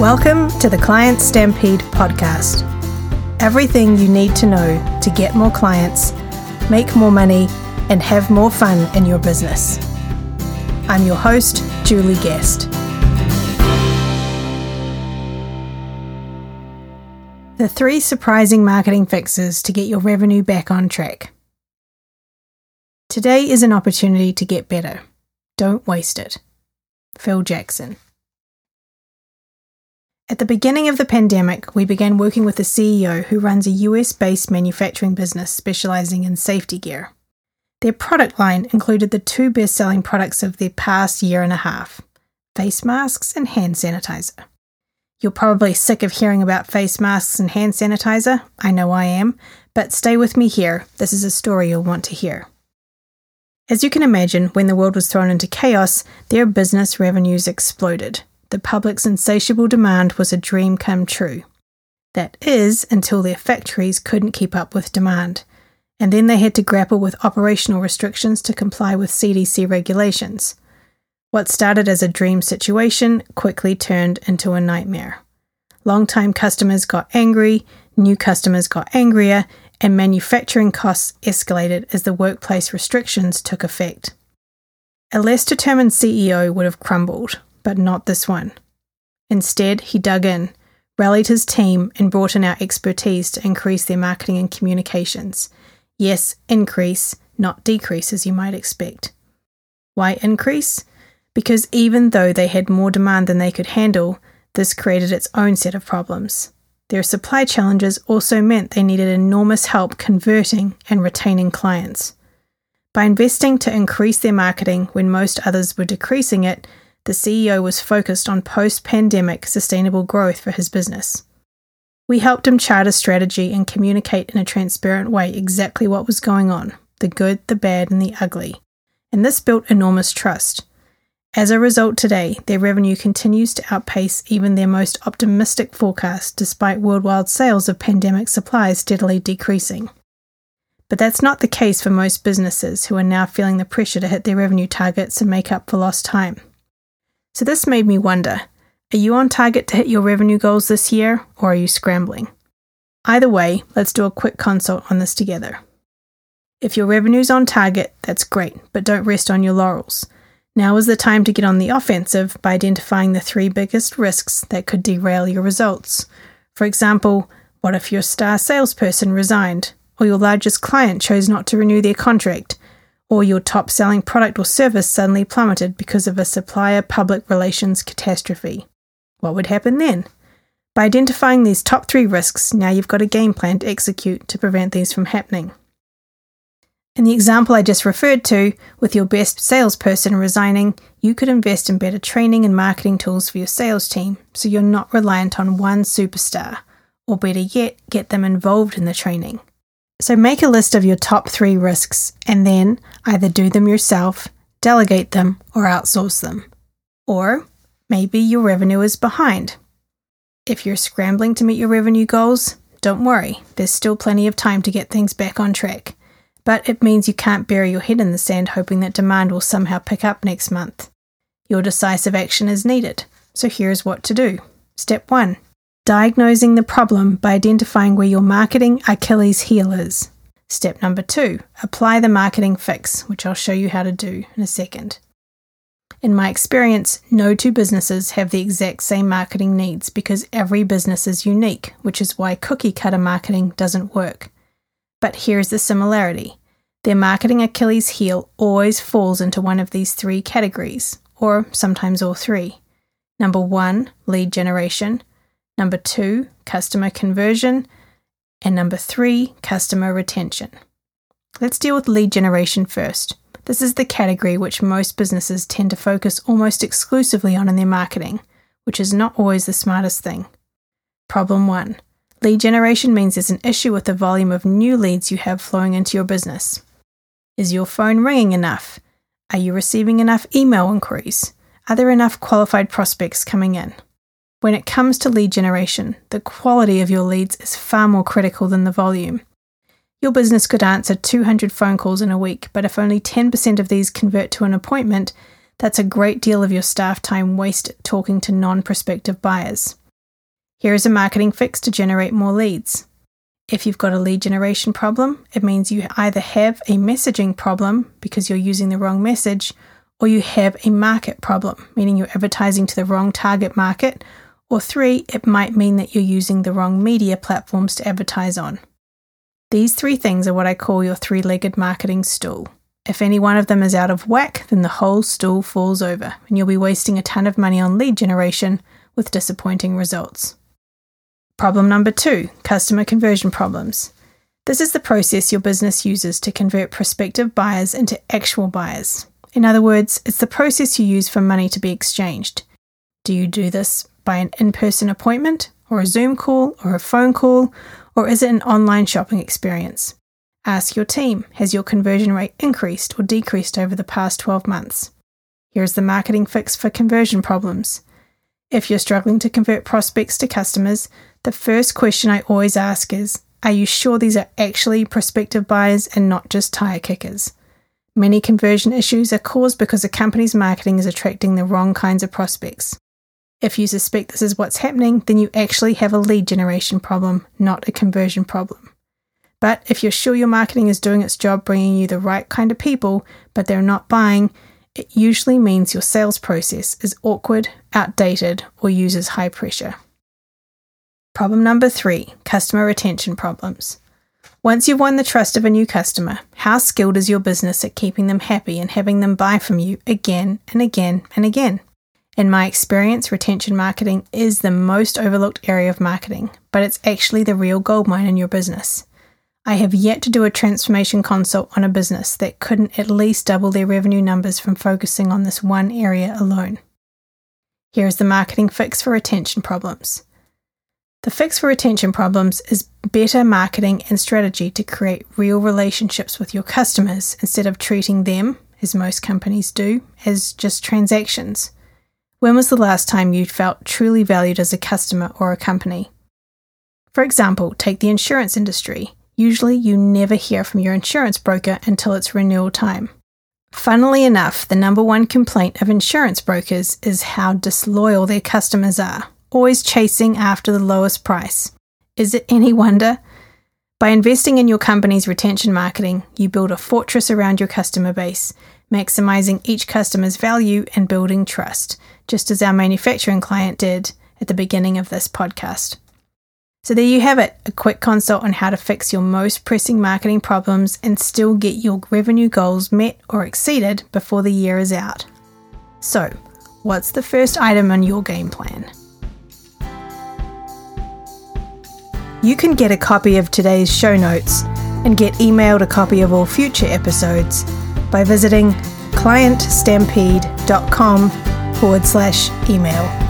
Welcome to the Client Stampede podcast. Everything you need to know to get more clients, make more money, and have more fun in your business. I'm your host, Julie Guest. The three surprising marketing fixes to get your revenue back on track. Today is an opportunity to get better. Don't waste it. Phil Jackson. At the beginning of the pandemic, we began working with a CEO who runs a US based manufacturing business specializing in safety gear. Their product line included the two best selling products of the past year and a half face masks and hand sanitizer. You're probably sick of hearing about face masks and hand sanitizer. I know I am, but stay with me here. This is a story you'll want to hear. As you can imagine, when the world was thrown into chaos, their business revenues exploded the public's insatiable demand was a dream come true. That is, until their factories couldn't keep up with demand, and then they had to grapple with operational restrictions to comply with CDC regulations. What started as a dream situation quickly turned into a nightmare. Long-time customers got angry, new customers got angrier, and manufacturing costs escalated as the workplace restrictions took effect. A less determined CEO would have crumbled, but not this one. Instead, he dug in, rallied his team, and brought in our expertise to increase their marketing and communications. Yes, increase, not decrease as you might expect. Why increase? Because even though they had more demand than they could handle, this created its own set of problems. Their supply challenges also meant they needed enormous help converting and retaining clients. By investing to increase their marketing when most others were decreasing it, the CEO was focused on post pandemic sustainable growth for his business. We helped him chart a strategy and communicate in a transparent way exactly what was going on the good, the bad, and the ugly. And this built enormous trust. As a result, today, their revenue continues to outpace even their most optimistic forecast, despite worldwide sales of pandemic supplies steadily decreasing. But that's not the case for most businesses who are now feeling the pressure to hit their revenue targets and make up for lost time. So this made me wonder are you on target to hit your revenue goals this year, or are you scrambling? Either way, let's do a quick consult on this together. If your revenue's on target, that's great, but don't rest on your laurels. Now is the time to get on the offensive by identifying the three biggest risks that could derail your results. For example, what if your star salesperson resigned, or your largest client chose not to renew their contract, or your top selling product or service suddenly plummeted because of a supplier public relations catastrophe. What would happen then? By identifying these top three risks, now you've got a game plan to execute to prevent these from happening. In the example I just referred to, with your best salesperson resigning, you could invest in better training and marketing tools for your sales team so you're not reliant on one superstar, or better yet, get them involved in the training. So make a list of your top three risks and then either do them yourself, delegate them, or outsource them. Or maybe your revenue is behind. If you're scrambling to meet your revenue goals, don't worry, there's still plenty of time to get things back on track. But it means you can't bury your head in the sand hoping that demand will somehow pick up next month. Your decisive action is needed. So here's what to do. Step 1 Diagnosing the problem by identifying where your marketing Achilles heel is. Step number two, apply the marketing fix, which I'll show you how to do in a second. In my experience, no two businesses have the exact same marketing needs because every business is unique, which is why cookie cutter marketing doesn't work. But here's the similarity their marketing Achilles heel always falls into one of these three categories, or sometimes all three. Number one, lead generation. Number two, customer conversion. And number three, customer retention. Let's deal with lead generation first. This is the category which most businesses tend to focus almost exclusively on in their marketing, which is not always the smartest thing. Problem one lead generation means there's an issue with the volume of new leads you have flowing into your business. Is your phone ringing enough? Are you receiving enough email inquiries? Are there enough qualified prospects coming in? When it comes to lead generation, the quality of your leads is far more critical than the volume. Your business could answer 200 phone calls in a week, but if only 10% of these convert to an appointment, that's a great deal of your staff time wasted talking to non prospective buyers. Here is a marketing fix to generate more leads. If you've got a lead generation problem, it means you either have a messaging problem because you're using the wrong message, or you have a market problem, meaning you're advertising to the wrong target market, or three, it might mean that you're using the wrong media platforms to advertise on. These three things are what I call your three legged marketing stool. If any one of them is out of whack, then the whole stool falls over, and you'll be wasting a ton of money on lead generation with disappointing results. Problem number two customer conversion problems. This is the process your business uses to convert prospective buyers into actual buyers. In other words, it's the process you use for money to be exchanged. Do you do this by an in person appointment, or a Zoom call, or a phone call, or is it an online shopping experience? Ask your team Has your conversion rate increased or decreased over the past 12 months? Here's the marketing fix for conversion problems. If you're struggling to convert prospects to customers, the first question I always ask is Are you sure these are actually prospective buyers and not just tire kickers? Many conversion issues are caused because a company's marketing is attracting the wrong kinds of prospects. If you suspect this is what's happening, then you actually have a lead generation problem, not a conversion problem. But if you're sure your marketing is doing its job bringing you the right kind of people, but they're not buying, it usually means your sales process is awkward, outdated, or uses high pressure. Problem number three customer retention problems. Once you've won the trust of a new customer, how skilled is your business at keeping them happy and having them buy from you again and again and again? In my experience, retention marketing is the most overlooked area of marketing, but it's actually the real goldmine in your business. I have yet to do a transformation consult on a business that couldn't at least double their revenue numbers from focusing on this one area alone. Here is the marketing fix for retention problems. The fix for retention problems is better marketing and strategy to create real relationships with your customers instead of treating them, as most companies do, as just transactions. When was the last time you felt truly valued as a customer or a company? For example, take the insurance industry. Usually, you never hear from your insurance broker until it's renewal time. Funnily enough, the number one complaint of insurance brokers is how disloyal their customers are, always chasing after the lowest price. Is it any wonder? By investing in your company's retention marketing, you build a fortress around your customer base, maximizing each customer's value and building trust, just as our manufacturing client did at the beginning of this podcast. So, there you have it a quick consult on how to fix your most pressing marketing problems and still get your revenue goals met or exceeded before the year is out. So, what's the first item on your game plan? You can get a copy of today's show notes and get emailed a copy of all future episodes by visiting clientstampede.com forward slash email.